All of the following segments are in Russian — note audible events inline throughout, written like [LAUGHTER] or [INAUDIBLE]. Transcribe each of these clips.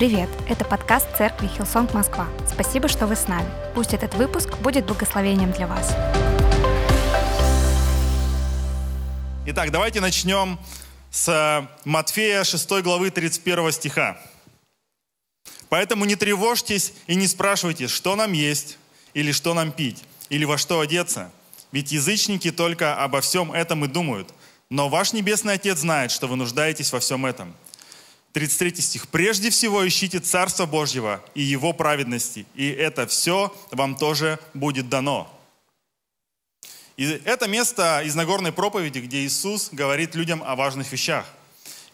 Привет! Это подкаст церкви Hillsong Москва. Спасибо, что вы с нами. Пусть этот выпуск будет благословением для вас. Итак, давайте начнем с Матфея 6 главы 31 стиха. «Поэтому не тревожьтесь и не спрашивайте, что нам есть, или что нам пить, или во что одеться. Ведь язычники только обо всем этом и думают. Но ваш Небесный Отец знает, что вы нуждаетесь во всем этом. 33 стих. «Прежде всего ищите Царство Божьего и Его праведности, и это все вам тоже будет дано». И это место из Нагорной проповеди, где Иисус говорит людям о важных вещах.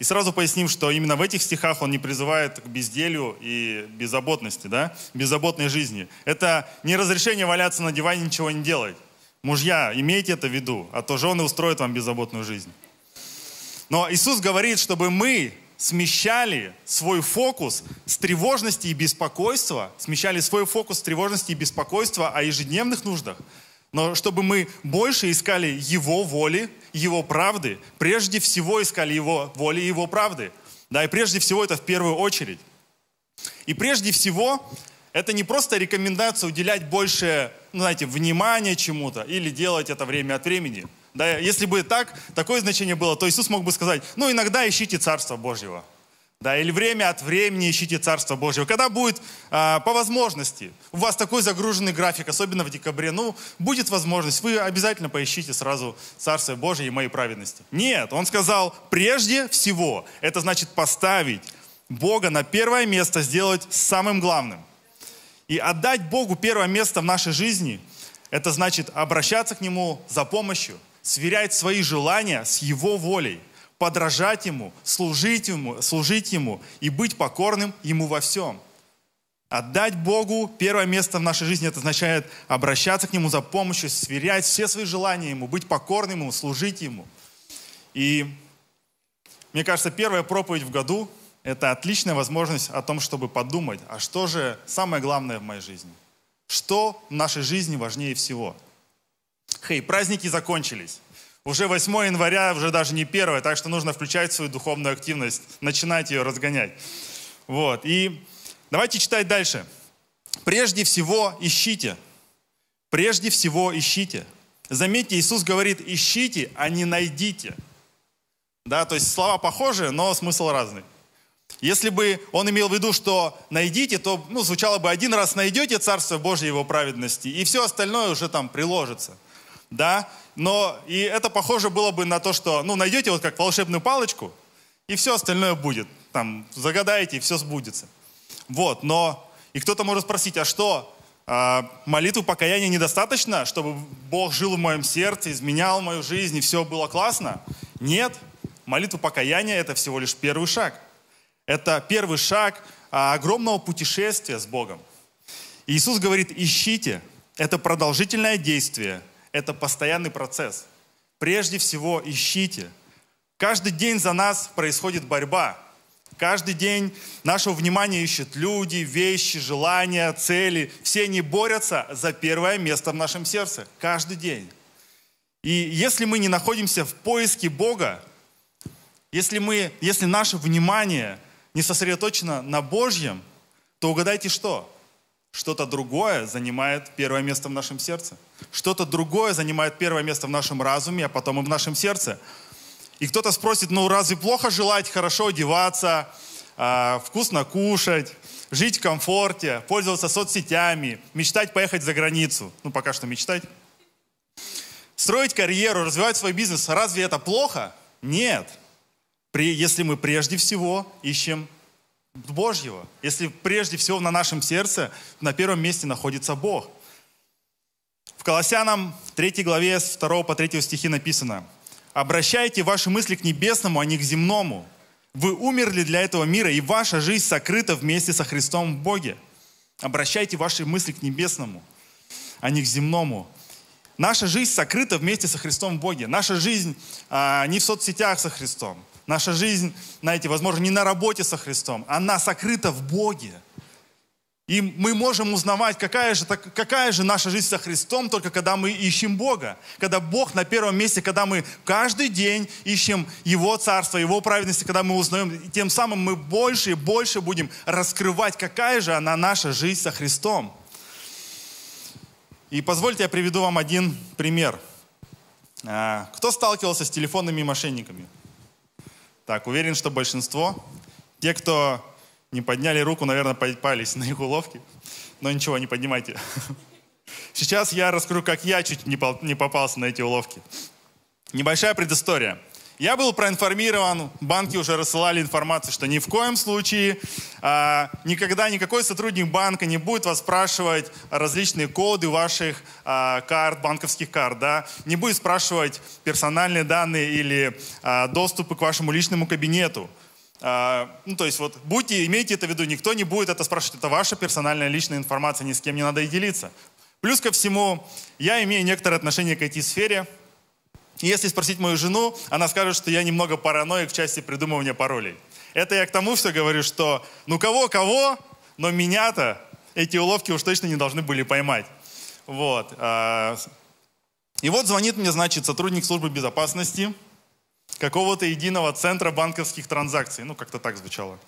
И сразу поясним, что именно в этих стихах он не призывает к безделью и беззаботности, да? беззаботной жизни. Это не разрешение валяться на диване и ничего не делать. Мужья, имейте это в виду, а то жены устроят вам беззаботную жизнь. Но Иисус говорит, чтобы мы смещали свой фокус с тревожности и беспокойства, смещали свой фокус с тревожности и беспокойства о ежедневных нуждах, но чтобы мы больше искали Его воли, Его правды, прежде всего искали Его воли и Его правды. Да, и прежде всего это в первую очередь. И прежде всего это не просто рекомендация уделять больше, ну, знаете, внимания чему-то или делать это время от времени – да, если бы так, такое значение было, то Иисус мог бы сказать, ну иногда ищите Царство Божьего. Да, или время от времени ищите Царство Божьего. Когда будет а, по возможности, у вас такой загруженный график, особенно в декабре, ну, будет возможность, вы обязательно поищите сразу Царство Божье и моей праведности. Нет, он сказал, прежде всего, это значит поставить Бога на первое место, сделать самым главным. И отдать Богу первое место в нашей жизни, это значит обращаться к Нему за помощью, сверять свои желания с Его волей, подражать Ему, служить Ему, служить Ему и быть покорным Ему во всем. Отдать Богу первое место в нашей жизни, это означает обращаться к Нему за помощью, сверять все свои желания Ему, быть покорным Ему, служить Ему. И мне кажется, первая проповедь в году – это отличная возможность о том, чтобы подумать, а что же самое главное в моей жизни? Что в нашей жизни важнее всего – Хей, праздники закончились. Уже 8 января, уже даже не 1, так что нужно включать свою духовную активность, начинать ее разгонять. Вот, и давайте читать дальше. Прежде всего ищите. Прежде всего ищите. Заметьте, Иисус говорит, ищите, а не найдите. Да, то есть слова похожи, но смысл разный. Если бы он имел в виду, что найдите, то ну, звучало бы один раз найдете Царство Божье Его праведности, и все остальное уже там приложится да, но и это похоже было бы на то, что, ну, найдете вот как волшебную палочку, и все остальное будет, там, загадаете, и все сбудется. Вот, но, и кто-то может спросить, а что, а, молитвы покаяния недостаточно, чтобы Бог жил в моем сердце, изменял мою жизнь, и все было классно? Нет, молитва покаяния – это всего лишь первый шаг. Это первый шаг а, огромного путешествия с Богом. Иисус говорит, ищите. Это продолжительное действие – это постоянный процесс. Прежде всего ищите. Каждый день за нас происходит борьба. Каждый день нашего внимания ищут люди, вещи, желания, цели. Все они борются за первое место в нашем сердце. Каждый день. И если мы не находимся в поиске Бога, если, мы, если наше внимание не сосредоточено на Божьем, то угадайте что? Что-то другое занимает первое место в нашем сердце. Что-то другое занимает первое место в нашем разуме, а потом и в нашем сердце. И кто-то спросит, ну разве плохо желать хорошо одеваться, э, вкусно кушать, жить в комфорте, пользоваться соцсетями, мечтать поехать за границу? Ну пока что мечтать. Строить карьеру, развивать свой бизнес. Разве это плохо? Нет. При, если мы прежде всего ищем Божьего. Если прежде всего на нашем сердце на первом месте находится Бог. В Колоссянам 3 главе с 2 по 3 стихи написано «Обращайте ваши мысли к небесному, а не к земному. Вы умерли для этого мира, и ваша жизнь сокрыта вместе со Христом в Боге. Обращайте ваши мысли к небесному, а не к земному. Наша жизнь сокрыта вместе со Христом в Боге. Наша жизнь а, не в соцсетях со Христом. Наша жизнь, знаете, возможно, не на работе со Христом, она сокрыта в Боге. И мы можем узнавать, какая же, какая же наша жизнь со Христом, только когда мы ищем Бога. Когда Бог на первом месте, когда мы каждый день ищем Его Царство, Его праведности, когда мы узнаем, тем самым мы больше и больше будем раскрывать, какая же она наша жизнь со Христом. И позвольте я приведу вам один пример. А, кто сталкивался с телефонными мошенниками? Так, уверен, что большинство. Те, кто не подняли руку, наверное, попались на их уловки. Но ничего, не поднимайте. [LAUGHS] Сейчас я раскрою, как я чуть не попался на эти уловки. Небольшая предыстория. Я был проинформирован, банки уже рассылали информацию, что ни в коем случае а, никогда никакой сотрудник банка не будет вас спрашивать различные коды ваших а, карт, банковских карт, да, не будет спрашивать персональные данные или а, доступы к вашему личному кабинету. А, ну, то есть вот будьте, имейте это в виду, никто не будет это спрашивать, это ваша персональная личная информация, ни с кем не надо и делиться. Плюс ко всему, я имею некоторое отношение к IT-сфере, если спросить мою жену, она скажет, что я немного параноик в части придумывания паролей. Это я к тому все говорю, что ну кого-кого, но меня-то эти уловки уж точно не должны были поймать. Вот. А, и вот звонит мне, значит, сотрудник службы безопасности какого-то единого центра банковских транзакций. Ну, как-то так звучало.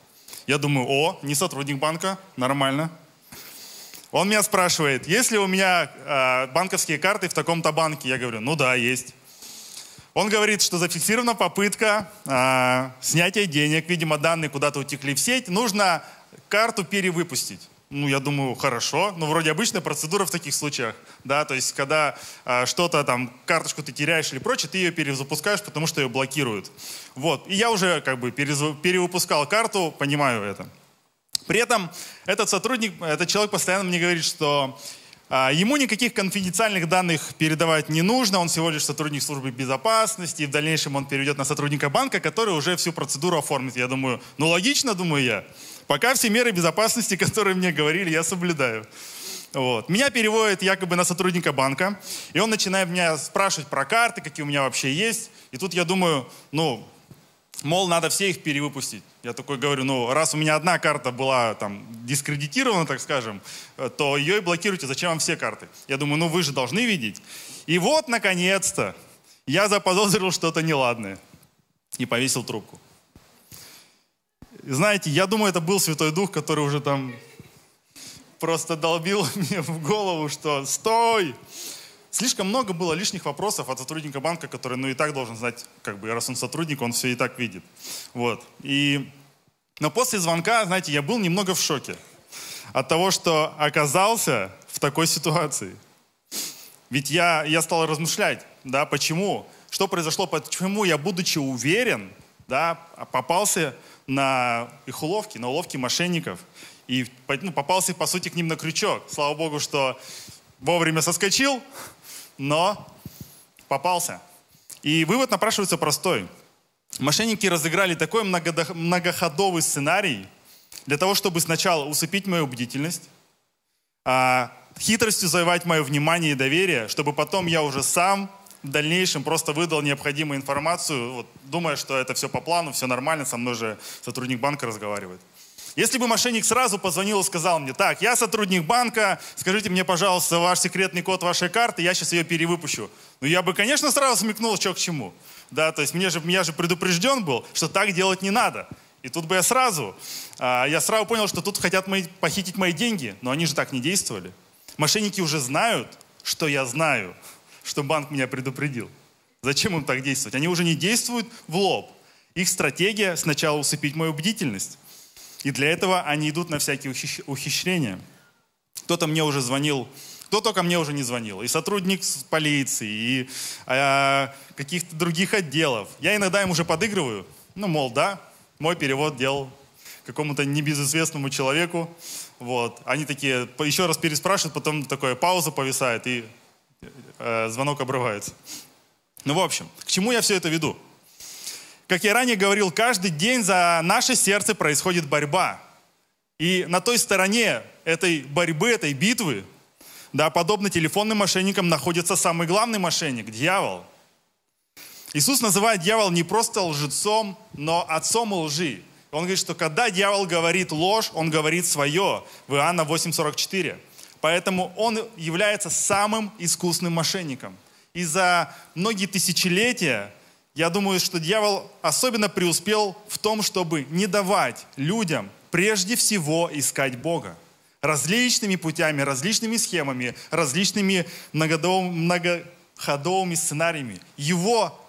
Я думаю, о, не сотрудник банка, нормально. Он меня спрашивает, есть ли у меня э, банковские карты в таком-то банке? Я говорю, ну да, есть. Он говорит, что зафиксирована попытка э, снятия денег, видимо, данные куда-то утекли в сеть, нужно карту перевыпустить. Ну, я думаю, хорошо. Ну, вроде обычная процедура в таких случаях. Да, то есть, когда э, что-то там, карточку ты теряешь или прочее, ты ее перезапускаешь, потому что ее блокируют. Вот. И я уже как бы перевыпускал карту, понимаю это. При этом этот сотрудник, этот человек постоянно мне говорит, что ему никаких конфиденциальных данных передавать не нужно, он всего лишь сотрудник службы безопасности, и в дальнейшем он перейдет на сотрудника банка, который уже всю процедуру оформит. Я думаю, ну логично, думаю я. Пока все меры безопасности, [LAUGHS] которые мне говорили, я соблюдаю. Вот. Меня переводят якобы на сотрудника банка, и он начинает меня спрашивать про карты, какие у меня вообще есть. И тут я думаю, ну, мол, надо все их перевыпустить. Я такой говорю, ну, раз у меня одна карта была там дискредитирована, так скажем, то ее и блокируйте, зачем вам все карты? Я думаю, ну, вы же должны видеть. И вот, наконец-то, я заподозрил что-то неладное и повесил трубку. Знаете, я думаю, это был Святой Дух, который уже там просто долбил [LAUGHS] мне в голову, что «Стой! Слишком много было лишних вопросов от сотрудника банка, который, ну, и так должен знать, как бы, раз он сотрудник, он все и так видит. Вот. И... Но после звонка, знаете, я был немного в шоке от того, что оказался в такой ситуации. Ведь я, я стал размышлять, да, почему, что произошло, почему я, будучи уверен, да, попался на их уловки, на уловки мошенников. И ну, попался, по сути, к ним на крючок. Слава Богу, что вовремя соскочил, но попался. И вывод напрашивается простой. Мошенники разыграли такой многоходовый сценарий для того, чтобы сначала усыпить мою бдительность, а, хитростью завоевать мое внимание и доверие, чтобы потом я уже сам в дальнейшем просто выдал необходимую информацию, вот, думая, что это все по плану, все нормально, со мной же сотрудник банка разговаривает. Если бы мошенник сразу позвонил и сказал мне, так, я сотрудник банка, скажите мне, пожалуйста, ваш секретный код вашей карты, я сейчас ее перевыпущу. Ну, я бы, конечно, сразу смекнул, что к чему. Да, то есть мне же, меня же предупрежден был, что так делать не надо. И тут бы я сразу, а, я сразу понял, что тут хотят мои, похитить мои деньги, но они же так не действовали. Мошенники уже знают, что я знаю, что банк меня предупредил. Зачем им так действовать? Они уже не действуют в лоб. Их стратегия сначала усыпить мою бдительность. И для этого они идут на всякие ухищрения. Кто-то мне уже звонил, кто только мне уже не звонил. И сотрудник полиции, и э, каких-то других отделов. Я иногда им уже подыгрываю. Ну, мол, да, мой перевод делал какому-то небезызвестному человеку. Вот. Они такие еще раз переспрашивают, потом такое пауза повисает, и э, звонок обрывается. Ну, в общем, к чему я все это веду? Как я ранее говорил, каждый день за наше сердце происходит борьба. И на той стороне этой борьбы, этой битвы, да, подобно телефонным мошенникам, находится самый главный мошенник – дьявол. Иисус называет дьявола не просто лжецом, но отцом лжи. Он говорит, что когда дьявол говорит ложь, он говорит свое. В Иоанна 8.44. Поэтому он является самым искусным мошенником. И за многие тысячелетия, я думаю, что дьявол особенно преуспел в том, чтобы не давать людям прежде всего искать Бога. Различными путями, различными схемами, различными многоходовыми сценариями. Его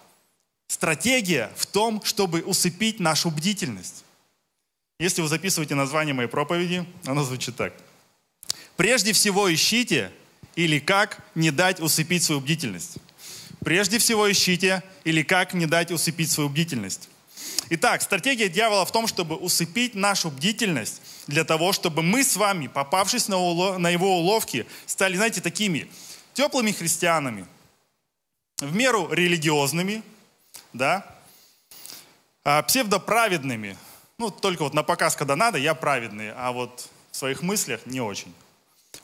стратегия в том, чтобы усыпить нашу бдительность. Если вы записываете название моей проповеди, оно звучит так. Прежде всего ищите, или как не дать усыпить свою бдительность. Прежде всего ищите, или как не дать усыпить свою бдительность. Итак, стратегия дьявола в том, чтобы усыпить нашу бдительность для того, чтобы мы с вами, попавшись на, улов, на его уловки, стали, знаете, такими теплыми христианами, в меру религиозными, да, а, псевдоправедными. Ну, только вот на показ, когда надо, я праведный, а вот в своих мыслях не очень.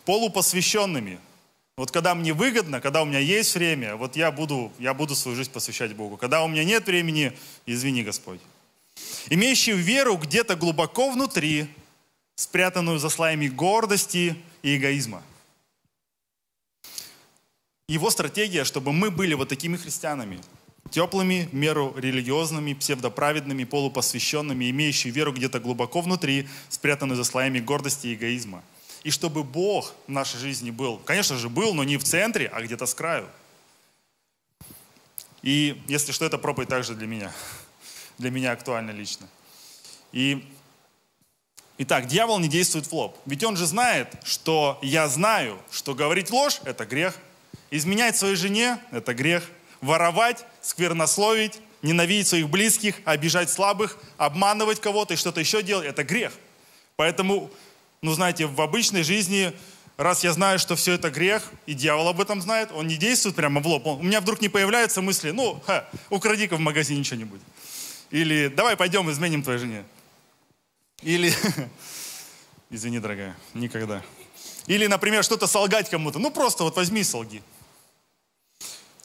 Полупосвященными. Вот когда мне выгодно, когда у меня есть время, вот я буду, я буду свою жизнь посвящать Богу. Когда у меня нет времени, извини, Господь. Имеющий веру где-то глубоко внутри, спрятанную за слоями гордости и эгоизма. Его стратегия, чтобы мы были вот такими христианами – теплыми, меру религиозными, псевдоправедными, полупосвященными, имеющими веру где-то глубоко внутри, спрятанную за слоями гордости и эгоизма. И чтобы Бог в нашей жизни был, конечно же, был, но не в центре, а где-то с краю. И если что, это проповедь также для меня. [LAUGHS] Для меня актуально лично. И Итак, дьявол не действует в лоб. Ведь он же знает, что я знаю, что говорить ложь – это грех. Изменять своей жене – это грех воровать, сквернословить, ненавидеть своих близких, обижать слабых, обманывать кого-то и что-то еще делать, это грех. Поэтому, ну знаете, в обычной жизни, раз я знаю, что все это грех, и дьявол об этом знает, он не действует прямо в лоб. Он, у меня вдруг не появляются мысли, ну, ха, укради-ка в магазине что-нибудь. Или давай пойдем изменим твоей жене. Или, [LAUGHS] извини, дорогая, никогда. Или, например, что-то солгать кому-то. Ну, просто вот возьми и солги.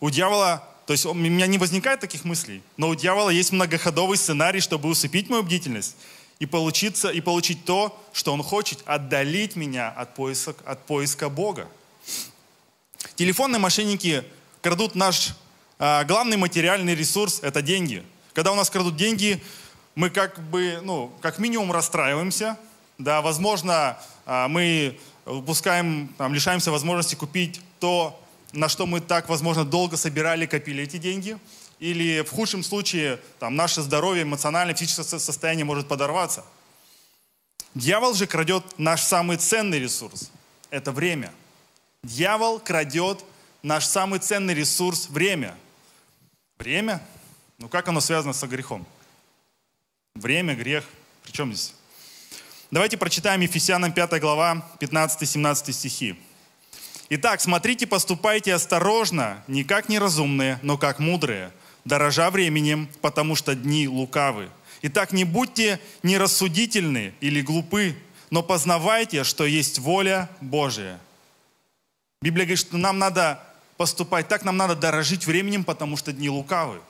У дьявола, то есть у меня не возникает таких мыслей, но у дьявола есть многоходовый сценарий, чтобы усыпить мою бдительность и, получиться, и получить то, что он хочет, отдалить меня от поиска, от поиска Бога. Телефонные мошенники крадут наш а, главный материальный ресурс – это деньги. Когда у нас крадут деньги, мы как бы, ну, как минимум расстраиваемся, да, возможно, а, мы упускаем, там, лишаемся возможности купить то, на что мы так, возможно, долго собирали, копили эти деньги. Или в худшем случае там, наше здоровье, эмоциональное, физическое состояние может подорваться. Дьявол же крадет наш самый ценный ресурс. Это время. Дьявол крадет наш самый ценный ресурс – время. Время? Ну как оно связано со грехом? Время, грех. Причем здесь? Давайте прочитаем Ефесянам 5 глава, 15-17 стихи. Итак, смотрите, поступайте осторожно, не как неразумные, но как мудрые, дорожа временем, потому что дни лукавы. Итак, не будьте нерассудительны или глупы, но познавайте, что есть воля Божия. Библия говорит, что нам надо поступать так, нам надо дорожить временем, потому что дни лукавы.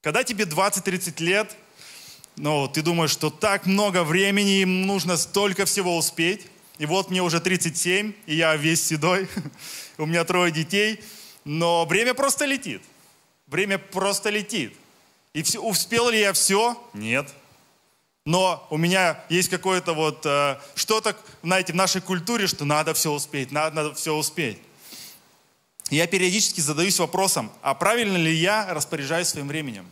Когда тебе 20-30 лет, ну, ты думаешь, что так много времени, им нужно столько всего успеть, и вот мне уже 37, и я весь седой, [LAUGHS] у меня трое детей, но время просто летит. Время просто летит. И все, успел ли я все? Нет. Но у меня есть какое-то вот э, что-то, знаете, в нашей культуре, что надо все успеть, надо, надо все успеть. Я периодически задаюсь вопросом, а правильно ли я распоряжаюсь своим временем?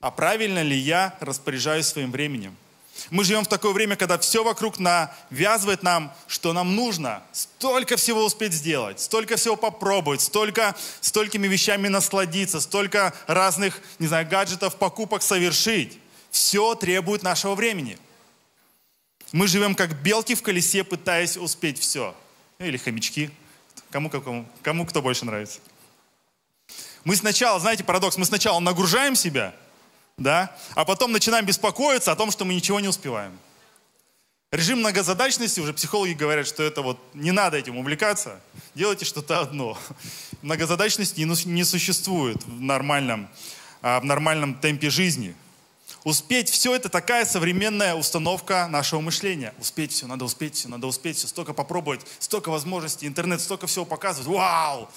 А правильно ли я распоряжаюсь своим временем? Мы живем в такое время, когда все вокруг навязывает нам, что нам нужно столько всего успеть сделать, столько всего попробовать, столько, столькими вещами насладиться, столько разных, не знаю, гаджетов, покупок совершить. Все требует нашего времени. Мы живем как белки в колесе, пытаясь успеть все. Или хомячки. Кому, кому, кому кто больше нравится. Мы сначала, знаете, парадокс, мы сначала нагружаем себя – да, а потом начинаем беспокоиться о том, что мы ничего не успеваем. Режим многозадачности, уже психологи говорят, что это вот не надо этим увлекаться, делайте что-то одно. Многозадачность не, не существует в нормальном, а, в нормальном темпе жизни. Успеть все это такая современная установка нашего мышления. Успеть все, надо успеть все, надо успеть все, столько попробовать, столько возможностей, интернет столько всего показывает. Вау!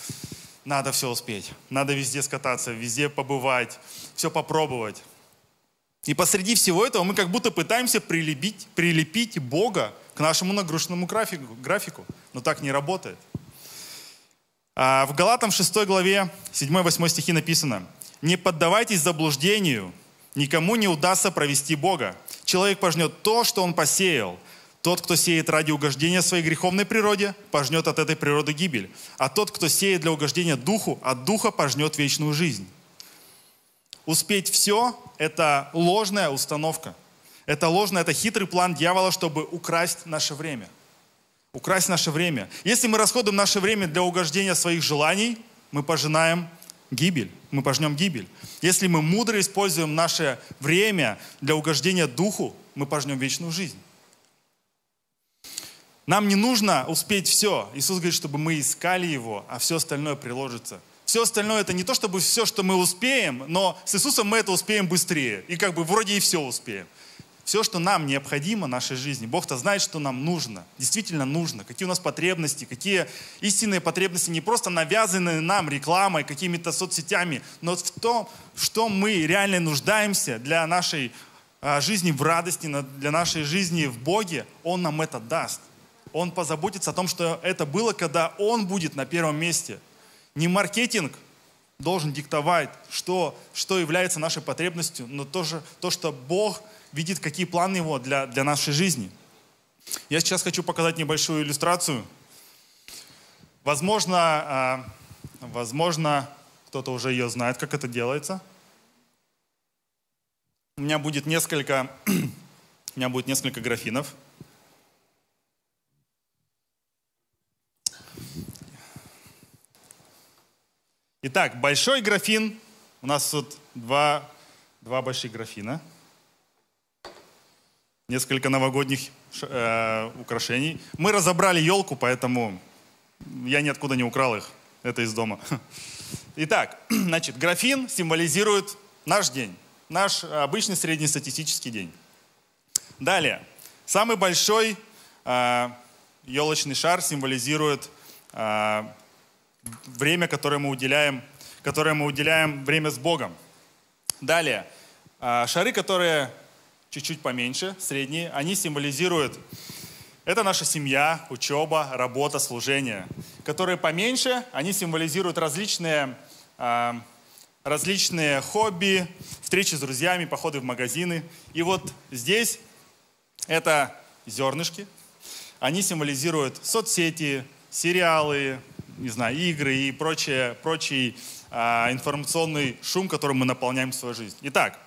Надо все успеть. Надо везде скататься, везде побывать, все попробовать. И посреди всего этого мы как будто пытаемся прилепить, прилепить Бога к нашему нагруженному графику, графику. Но так не работает. А в Галатам 6 главе 7-8 стихи написано «Не поддавайтесь заблуждению, никому не удастся провести Бога. Человек пожнет то, что он посеял. Тот, кто сеет ради угождения своей греховной природе, пожнет от этой природы гибель. А тот, кто сеет для угождения Духу, от Духа пожнет вечную жизнь». Успеть все – это ложная установка. Это ложный, это хитрый план дьявола, чтобы украсть наше время. Украсть наше время. Если мы расходуем наше время для угождения своих желаний, мы пожинаем гибель, мы пожнем гибель. Если мы мудро используем наше время для угождения Духу, мы пожнем вечную жизнь. Нам не нужно успеть все. Иисус говорит, чтобы мы искали Его, а все остальное приложится. Все остальное это не то, чтобы все, что мы успеем, но с Иисусом мы это успеем быстрее. И как бы вроде и все успеем. Все, что нам необходимо в нашей жизни, Бог-то знает, что нам нужно, действительно нужно, какие у нас потребности, какие истинные потребности, не просто навязанные нам рекламой, какими-то соцсетями, но в том, что мы реально нуждаемся для нашей а, жизни в радости, для нашей жизни в Боге, Он нам это даст. Он позаботится о том, что это было, когда Он будет на первом месте. Не маркетинг должен диктовать, что, что является нашей потребностью, но тоже то, что Бог – видит, какие планы его для, для нашей жизни. Я сейчас хочу показать небольшую иллюстрацию. Возможно, а, возможно, кто-то уже ее знает, как это делается. У меня будет несколько, [CLEARS THROAT] у меня будет несколько графинов. Итак, большой графин. У нас тут два, два больших графина несколько новогодних э, украшений. Мы разобрали елку, поэтому я ниоткуда не украл их. Это из дома. [LAUGHS] Итак, [CLEARS THROAT] значит, графин символизирует наш день, наш обычный среднестатистический день. Далее, самый большой э, елочный шар символизирует э, время, которое мы уделяем, которое мы уделяем время с Богом. Далее, э, шары, которые чуть-чуть поменьше, средние, они символизируют, это наша семья, учеба, работа, служение. Которые поменьше, они символизируют различные, э, различные хобби, встречи с друзьями, походы в магазины. И вот здесь это зернышки, они символизируют соцсети, сериалы, не знаю, игры и прочее, прочий э, информационный шум, которым мы наполняем свою жизнь. Итак,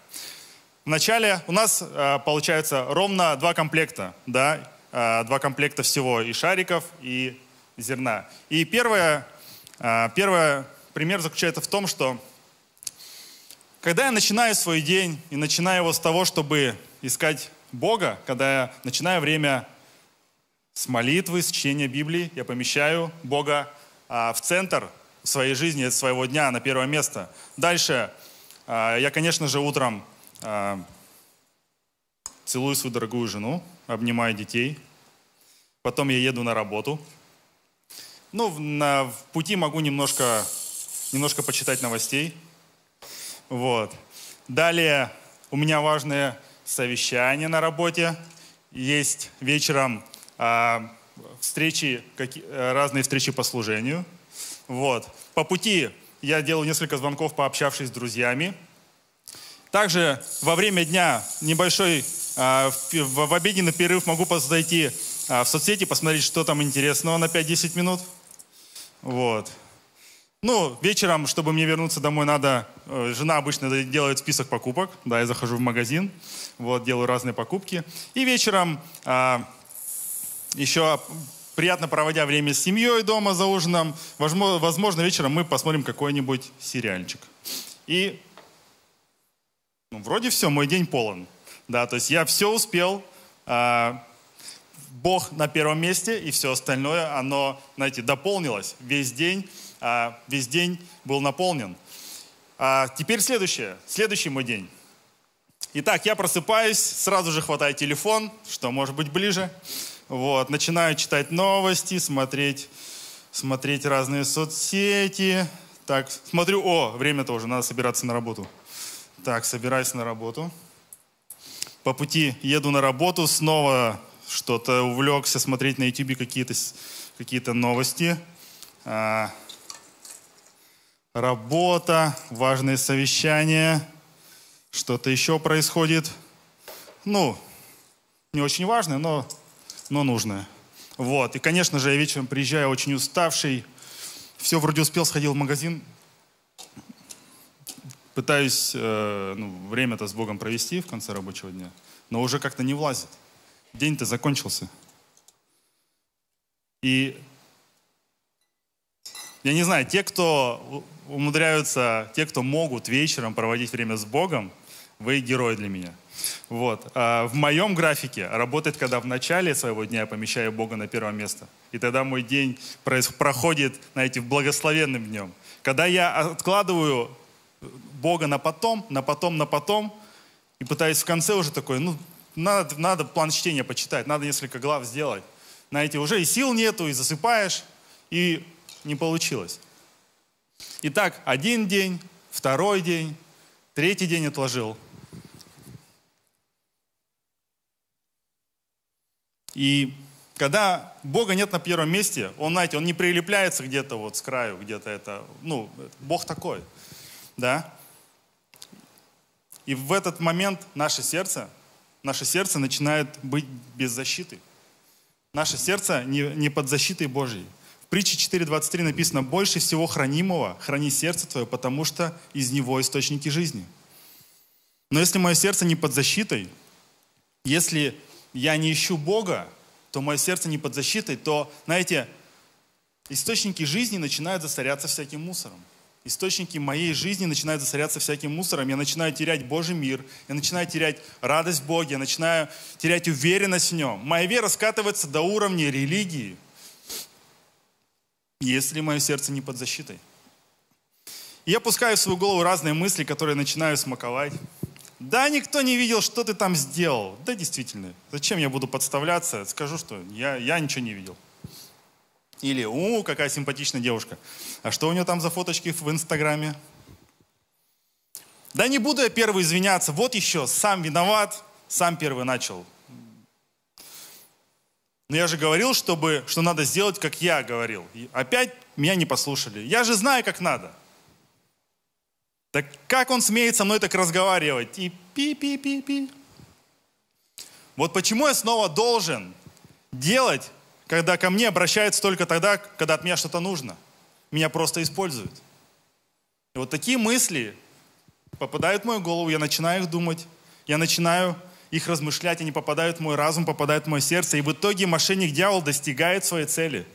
Вначале у нас э, получается ровно два комплекта, да, э, два комплекта всего и шариков, и зерна. И первое, э, первый пример заключается в том, что когда я начинаю свой день и начинаю его с того, чтобы искать Бога, когда я начинаю время с молитвы, с чтения Библии, я помещаю Бога в центр своей жизни, своего дня, на первое место. Дальше я, конечно же, утром а, целую свою дорогую жену, обнимаю детей. Потом я еду на работу. Ну, на, в пути могу немножко, немножко почитать новостей. Вот. Далее у меня важное совещание на работе. Есть вечером а, встречи, какие, разные встречи по служению. Вот. По пути я делаю несколько звонков, пообщавшись с друзьями. Также во время дня небольшой а, в, в обеденный перерыв могу зайти а, в соцсети, посмотреть, что там интересного на 5-10 минут. Вот. Ну, вечером, чтобы мне вернуться домой, надо... Э, жена обычно делает список покупок. Да, я захожу в магазин, вот, делаю разные покупки. И вечером а, еще приятно проводя время с семьей дома за ужином, возможно, вечером мы посмотрим какой-нибудь сериальчик. И ну, вроде все, мой день полон. Да, то есть я все успел, а, Бог на первом месте, и все остальное, оно, знаете, дополнилось. Весь день, а, весь день был наполнен. А теперь следующее, следующий мой день. Итак, я просыпаюсь, сразу же хватаю телефон, что может быть ближе. Вот, начинаю читать новости, смотреть, смотреть разные соцсети. Так, смотрю, о, время тоже, надо собираться на работу. Так, собираюсь на работу. По пути еду на работу, снова что-то увлекся, смотреть на YouTube какие-то какие новости. А, работа, важные совещания, что-то еще происходит. Ну, не очень важное, но, но нужное. Вот. И, конечно же, я вечером приезжаю очень уставший. Все вроде успел, сходил в магазин. Пытаюсь э, ну, время-то с Богом провести в конце рабочего дня. Но уже как-то не влазит. День-то закончился. И я не знаю, те, кто умудряются, те, кто могут вечером проводить время с Богом, вы герой для меня. Вот. А в моем графике работает, когда в начале своего дня я помещаю Бога на первое место. И тогда мой день проходит, знаете, благословенным днем. Когда я откладываю Бога на потом, на потом, на потом, и пытаюсь в конце уже такой, ну, надо, надо план чтения почитать, надо несколько глав сделать. Знаете, уже и сил нету, и засыпаешь, и не получилось. Итак, один день, второй день, третий день отложил. И когда Бога нет на первом месте, Он, знаете, Он не прилепляется где-то вот с краю, где-то это, ну, Бог такой, да. И в этот момент наше сердце, наше сердце начинает быть без защиты. Наше сердце не, не под защитой Божьей притче 4.23 написано, «Больше всего хранимого храни сердце твое, потому что из него источники жизни». Но если мое сердце не под защитой, если я не ищу Бога, то мое сердце не под защитой, то, знаете, источники жизни начинают засоряться всяким мусором. Источники моей жизни начинают засоряться всяким мусором. Я начинаю терять Божий мир, я начинаю терять радость в Боге, я начинаю терять уверенность в Нем. Моя вера скатывается до уровня религии – если мое сердце не под защитой. я пускаю в свою голову разные мысли, которые начинаю смаковать. Да, никто не видел, что ты там сделал. Да, действительно. Зачем я буду подставляться? Скажу, что я, я ничего не видел. Или, у, какая симпатичная девушка. А что у нее там за фоточки в Инстаграме? Да не буду я первый извиняться. Вот еще, сам виноват, сам первый начал. Но я же говорил, чтобы, что надо сделать, как я говорил. И опять меня не послушали. Я же знаю, как надо. Так как он смеет со мной так разговаривать? И пи-пи-пи-пи. Вот почему я снова должен делать, когда ко мне обращаются только тогда, когда от меня что-то нужно. Меня просто используют. И вот такие мысли попадают в мою голову, я начинаю их думать, я начинаю их размышлять, они попадают в мой разум, попадают в мое сердце, и в итоге мошенник-дьявол достигает своей цели.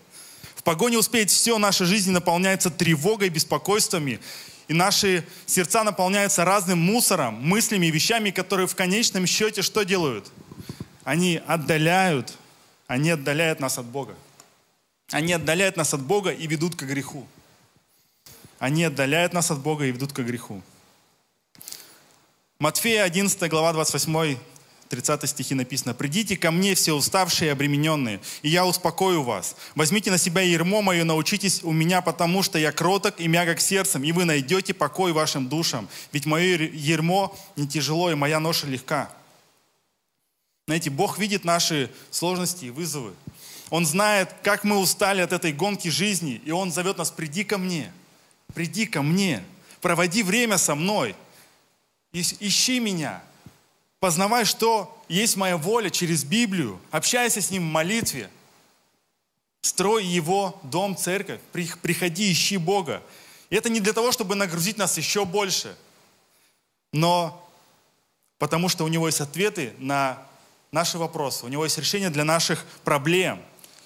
В погоне успеть все, наша жизнь наполняется тревогой, беспокойствами, и наши сердца наполняются разным мусором, мыслями и вещами, которые в конечном счете что делают? Они отдаляют, они отдаляют нас от Бога. Они отдаляют нас от Бога и ведут к греху. Они отдаляют нас от Бога и ведут к греху. Матфея 11 глава 28 30 стихи написано, «Придите ко мне все уставшие и обремененные, и я успокою вас. Возьмите на себя ермо мое, научитесь у меня, потому что я кроток и мягок сердцем, и вы найдете покой вашим душам. Ведь мое ермо не тяжело, и моя ноша легка». Знаете, Бог видит наши сложности и вызовы. Он знает, как мы устали от этой гонки жизни, и Он зовет нас, приди ко мне, приди ко мне, проводи время со мной, ищи меня, Познавай, что есть моя воля через Библию. Общайся с Ним в молитве. Строй Его дом, церковь. Приходи, ищи Бога. И это не для того, чтобы нагрузить нас еще больше, но потому что у Него есть ответы на наши вопросы, у Него есть решение для наших проблем,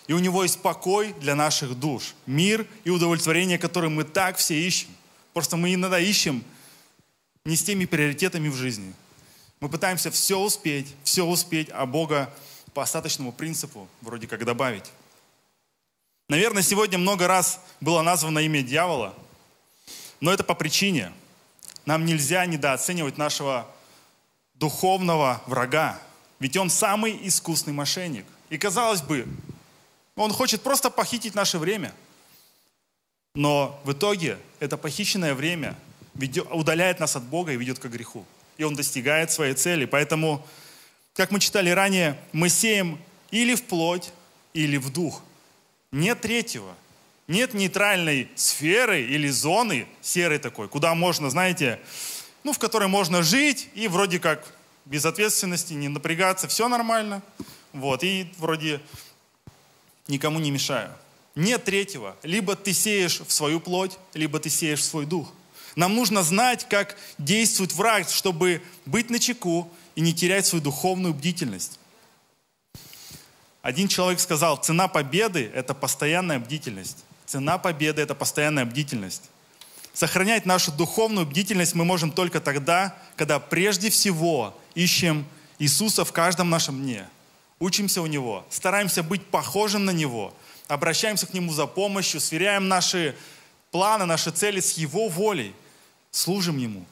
и у Него есть покой для наших душ, мир и удовлетворение, которые мы так все ищем. Просто мы иногда ищем не с теми приоритетами в жизни – мы пытаемся все успеть, все успеть, а Бога по остаточному принципу вроде как добавить. Наверное, сегодня много раз было названо имя дьявола, но это по причине. Нам нельзя недооценивать нашего духовного врага. Ведь он самый искусный мошенник. И казалось бы, он хочет просто похитить наше время. Но в итоге это похищенное время удаляет нас от Бога и ведет к греху. И он достигает своей цели. Поэтому, как мы читали ранее, мы сеем или в плоть, или в дух. Нет третьего. Нет нейтральной сферы или зоны серой такой, куда можно, знаете, ну, в которой можно жить и вроде как без ответственности, не напрягаться, все нормально. Вот, и вроде никому не мешаю. Нет третьего. Либо ты сеешь в свою плоть, либо ты сеешь в свой дух. Нам нужно знать, как действует враг, чтобы быть на чеку и не терять свою духовную бдительность. Один человек сказал, цена победы – это постоянная бдительность. Цена победы – это постоянная бдительность. Сохранять нашу духовную бдительность мы можем только тогда, когда прежде всего ищем Иисуса в каждом нашем дне, учимся у Него, стараемся быть похожим на Него, обращаемся к Нему за помощью, сверяем наши планы, наши цели с Его волей, служим Ему.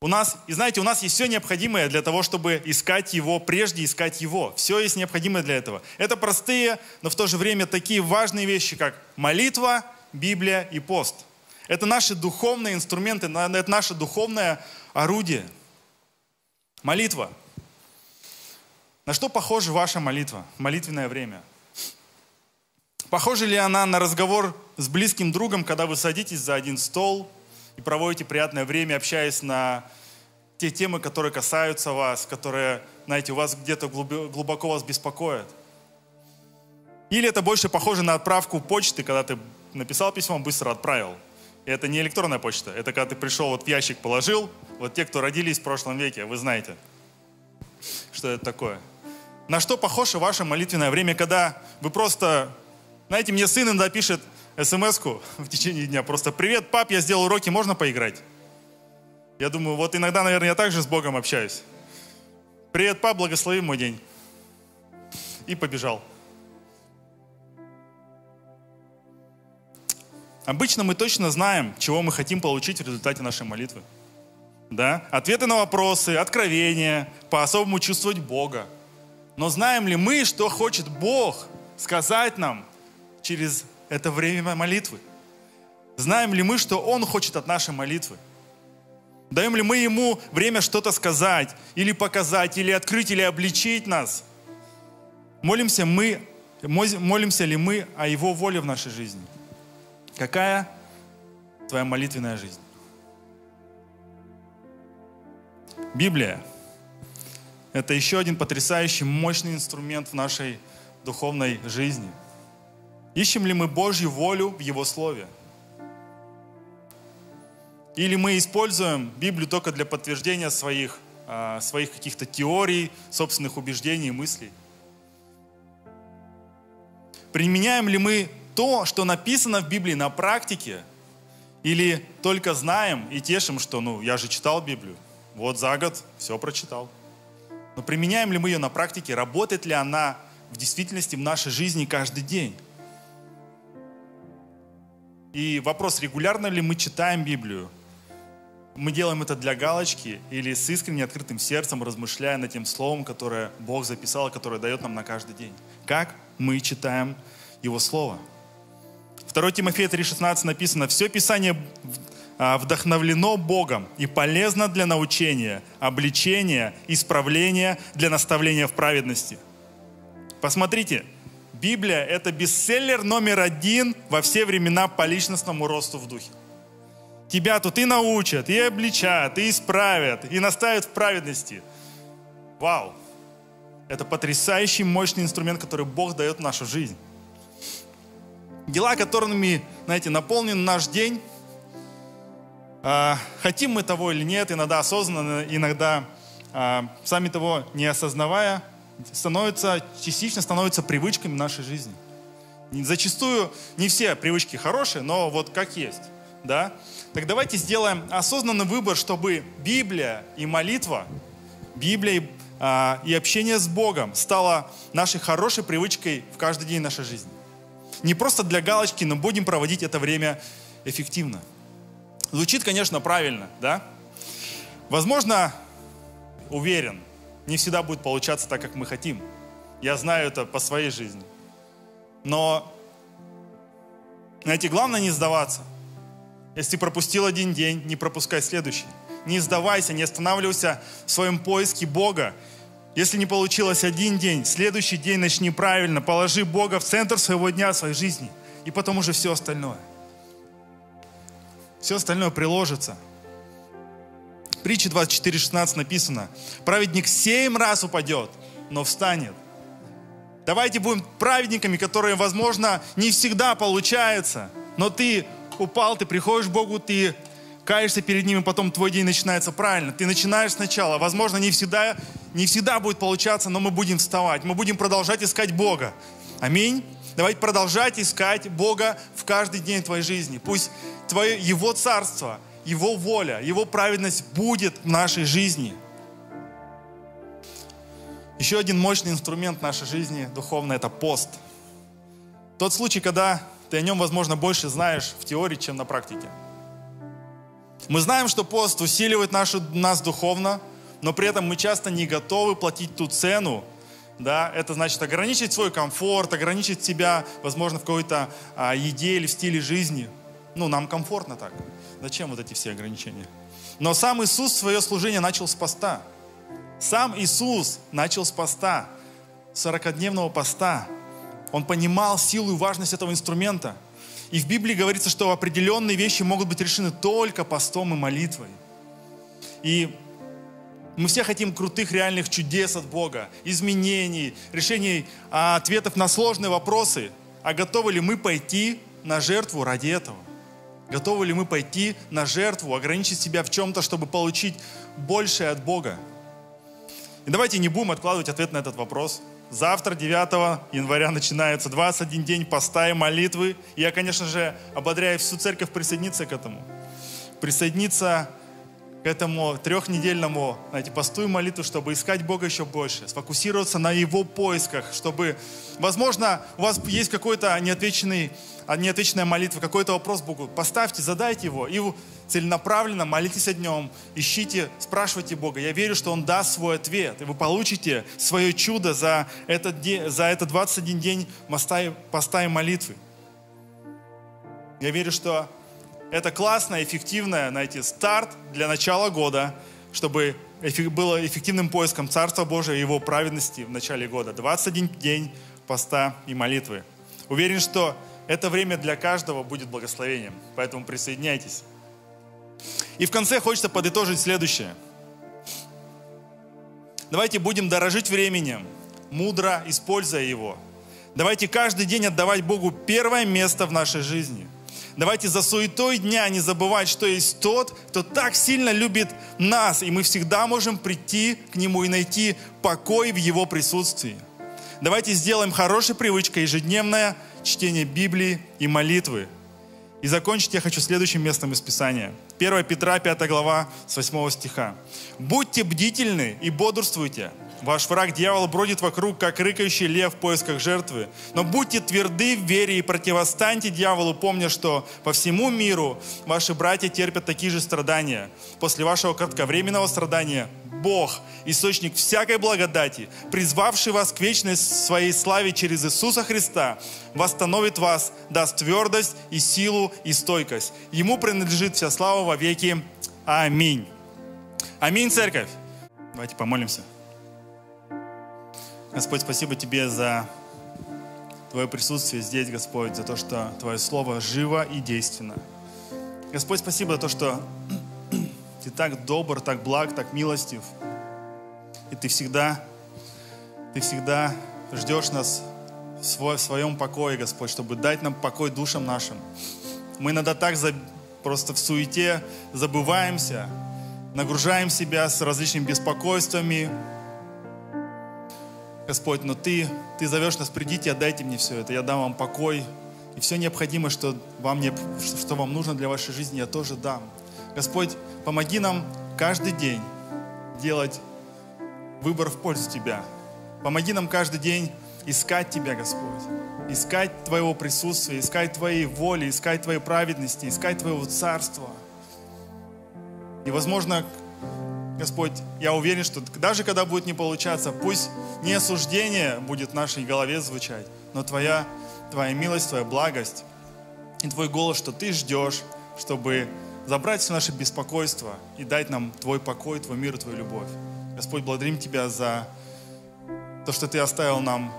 У нас, и знаете, у нас есть все необходимое для того, чтобы искать Его, прежде искать Его. Все есть необходимое для этого. Это простые, но в то же время такие важные вещи, как молитва, Библия и пост. Это наши духовные инструменты, это наше духовное орудие. Молитва. На что похожа ваша молитва, молитвенное время? Похожа ли она на разговор с близким другом, когда вы садитесь за один стол и проводите приятное время, общаясь на те темы, которые касаются вас, которые, знаете, у вас где-то глубоко вас беспокоят? Или это больше похоже на отправку почты, когда ты написал письмо, быстро отправил. И это не электронная почта, это когда ты пришел, вот в ящик положил. Вот те, кто родились в прошлом веке, вы знаете, что это такое. На что похоже ваше молитвенное время, когда вы просто, знаете, мне сын иногда пишет смс в течение дня, просто «Привет, пап, я сделал уроки, можно поиграть?» Я думаю, вот иногда, наверное, я также с Богом общаюсь. «Привет, пап, благослови мой день». И побежал. Обычно мы точно знаем, чего мы хотим получить в результате нашей молитвы. Да? Ответы на вопросы, откровения, по-особому чувствовать Бога. Но знаем ли мы, что хочет Бог сказать нам через это время молитвы? Знаем ли мы, что Он хочет от нашей молитвы? Даем ли мы Ему время что-то сказать, или показать, или открыть, или обличить нас? Молимся, мы, молимся ли мы о Его воле в нашей жизни? Какая твоя молитвенная жизнь? Библия – это еще один потрясающий, мощный инструмент в нашей духовной жизни. Ищем ли мы Божью волю в Его Слове? Или мы используем Библию только для подтверждения своих, а, своих каких-то теорий, собственных убеждений и мыслей? Применяем ли мы то, что написано в Библии на практике, или только знаем и тешим, что, ну, я же читал Библию, вот за год все прочитал. Но применяем ли мы ее на практике, работает ли она в действительности в нашей жизни каждый день? И вопрос, регулярно ли мы читаем Библию? Мы делаем это для галочки или с искренне открытым сердцем, размышляя над тем словом, которое Бог записал, которое дает нам на каждый день? Как мы читаем Его Слово? 2 Тимофея 3,16 написано, «Все Писание а, вдохновлено Богом и полезно для научения, обличения, исправления, для наставления в праведности». Посмотрите, Библия – это бестселлер номер один во все времена по личностному росту в духе. Тебя тут и научат, и обличат, и исправят, и наставят в праведности. Вау! Это потрясающий мощный инструмент, который Бог дает в нашу жизнь дела, которыми, знаете, наполнен наш день. А, хотим мы того или нет, иногда осознанно, иногда а, сами того не осознавая, становится, частично становится привычками нашей жизни. Зачастую не все привычки хорошие, но вот как есть. Да? Так давайте сделаем осознанный выбор, чтобы Библия и молитва, Библия и, а, и общение с Богом стало нашей хорошей привычкой в каждый день нашей жизни не просто для галочки, но будем проводить это время эффективно. Звучит, конечно, правильно, да? Возможно, уверен, не всегда будет получаться так, как мы хотим. Я знаю это по своей жизни. Но, знаете, главное не сдаваться. Если пропустил один день, не пропускай следующий. Не сдавайся, не останавливайся в своем поиске Бога. Если не получилось один день, следующий день начни правильно. Положи Бога в центр своего дня, своей жизни. И потом уже все остальное. Все остальное приложится. Притче 24.16 написано, праведник семь раз упадет, но встанет. Давайте будем праведниками, которые, возможно, не всегда получается, но ты упал, ты приходишь к Богу, ты каешься перед Ним, и потом твой день начинается правильно. Ты начинаешь сначала. Возможно, не всегда, не всегда будет получаться, но мы будем вставать. Мы будем продолжать искать Бога. Аминь. Давайте продолжать искать Бога в каждый день твоей жизни. Пусть твое, Его царство, Его воля, Его праведность будет в нашей жизни. Еще один мощный инструмент нашей жизни духовной – это пост. Тот случай, когда ты о нем, возможно, больше знаешь в теории, чем на практике. Мы знаем, что пост усиливает нашу, нас духовно, но при этом мы часто не готовы платить ту цену, да, это значит ограничить свой комфорт, ограничить себя, возможно, в какой-то а, еде или в стиле жизни. Ну, нам комфортно так. Зачем вот эти все ограничения? Но сам Иисус свое служение начал с поста. Сам Иисус начал с поста, 40-дневного поста. Он понимал силу и важность этого инструмента – и в Библии говорится, что определенные вещи могут быть решены только постом и молитвой. И мы все хотим крутых реальных чудес от Бога, изменений, решений а, ответов на сложные вопросы. А готовы ли мы пойти на жертву ради этого? Готовы ли мы пойти на жертву, ограничить себя в чем-то, чтобы получить большее от Бога? И давайте не будем откладывать ответ на этот вопрос – Завтра, 9 января, начинается 21 день поста и молитвы. И я, конечно же, ободряю всю церковь присоединиться к этому. Присоединиться к этому трехнедельному, знаете, посту и молитву, чтобы искать Бога еще больше, сфокусироваться на Его поисках, чтобы, возможно, у вас есть какой-то неотвеченный, неотвеченная молитва, какой-то вопрос Богу, поставьте, задайте его, и целенаправленно молитесь о нем, ищите, спрашивайте Бога. Я верю, что Он даст свой ответ, и вы получите свое чудо за этот, за этот 21 день поста и молитвы. Я верю, что это классно, эффективно, знаете, старт для начала года, чтобы было эффективным поиском Царства Божия и Его праведности в начале года. 21 день поста и молитвы. Уверен, что это время для каждого будет благословением, поэтому присоединяйтесь. И в конце хочется подытожить следующее. Давайте будем дорожить временем, мудро используя его. Давайте каждый день отдавать Богу первое место в нашей жизни. Давайте за суетой дня не забывать, что есть тот, кто так сильно любит нас, и мы всегда можем прийти к Нему и найти покой в Его присутствии. Давайте сделаем хорошей привычкой ежедневное чтение Библии и молитвы. И закончить я хочу следующим местом из Писания. 1 Петра, 5 глава, с 8 стиха. «Будьте бдительны и бодрствуйте. Ваш враг дьявол бродит вокруг, как рыкающий лев в поисках жертвы. Но будьте тверды в вере и противостаньте дьяволу, помня, что по всему миру ваши братья терпят такие же страдания. После вашего кратковременного страдания Бог, источник всякой благодати, призвавший вас к вечной своей славе через Иисуса Христа, восстановит вас, даст твердость и силу и стойкость. Ему принадлежит вся слава во веки. Аминь. Аминь, церковь. Давайте помолимся. Господь, спасибо Тебе за Твое присутствие здесь, Господь, за то, что Твое Слово живо и действенно. Господь, спасибо за то, что ты так добр, так благ, так милостив. И Ты всегда, Ты всегда ждешь нас в, своем покое, Господь, чтобы дать нам покой душам нашим. Мы иногда так за, просто в суете забываемся, нагружаем себя с различными беспокойствами. Господь, но Ты, Ты зовешь нас, придите, отдайте мне все это, я дам вам покой. И все необходимое, что вам, не, что вам нужно для вашей жизни, я тоже дам. Господь, помоги нам каждый день делать выбор в пользу Тебя. Помоги нам каждый день искать Тебя, Господь. Искать Твоего присутствия, искать Твоей воли, искать Твоей праведности, искать Твоего царства. И, возможно, Господь, я уверен, что даже когда будет не получаться, пусть не осуждение будет в нашей голове звучать, но Твоя, Твоя милость, Твоя благость и Твой голос, что Ты ждешь, чтобы забрать все наше беспокойство и дать нам Твой покой, Твой мир, Твою любовь. Господь, благодарим Тебя за то, что Ты оставил нам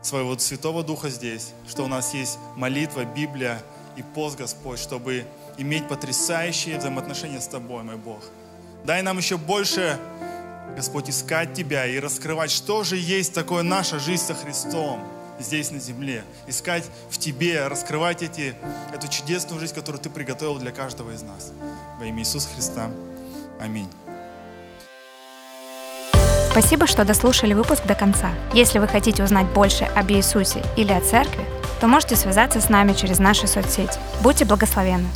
своего Святого Духа здесь, что у нас есть молитва, Библия и пост, Господь, чтобы иметь потрясающие взаимоотношения с Тобой, мой Бог. Дай нам еще больше, Господь, искать Тебя и раскрывать, что же есть такое наша жизнь со Христом здесь на земле. Искать в Тебе, раскрывать эти, эту чудесную жизнь, которую Ты приготовил для каждого из нас. Во имя Иисуса Христа. Аминь. Спасибо, что дослушали выпуск до конца. Если вы хотите узнать больше об Иисусе или о церкви, то можете связаться с нами через наши соцсети. Будьте благословенны!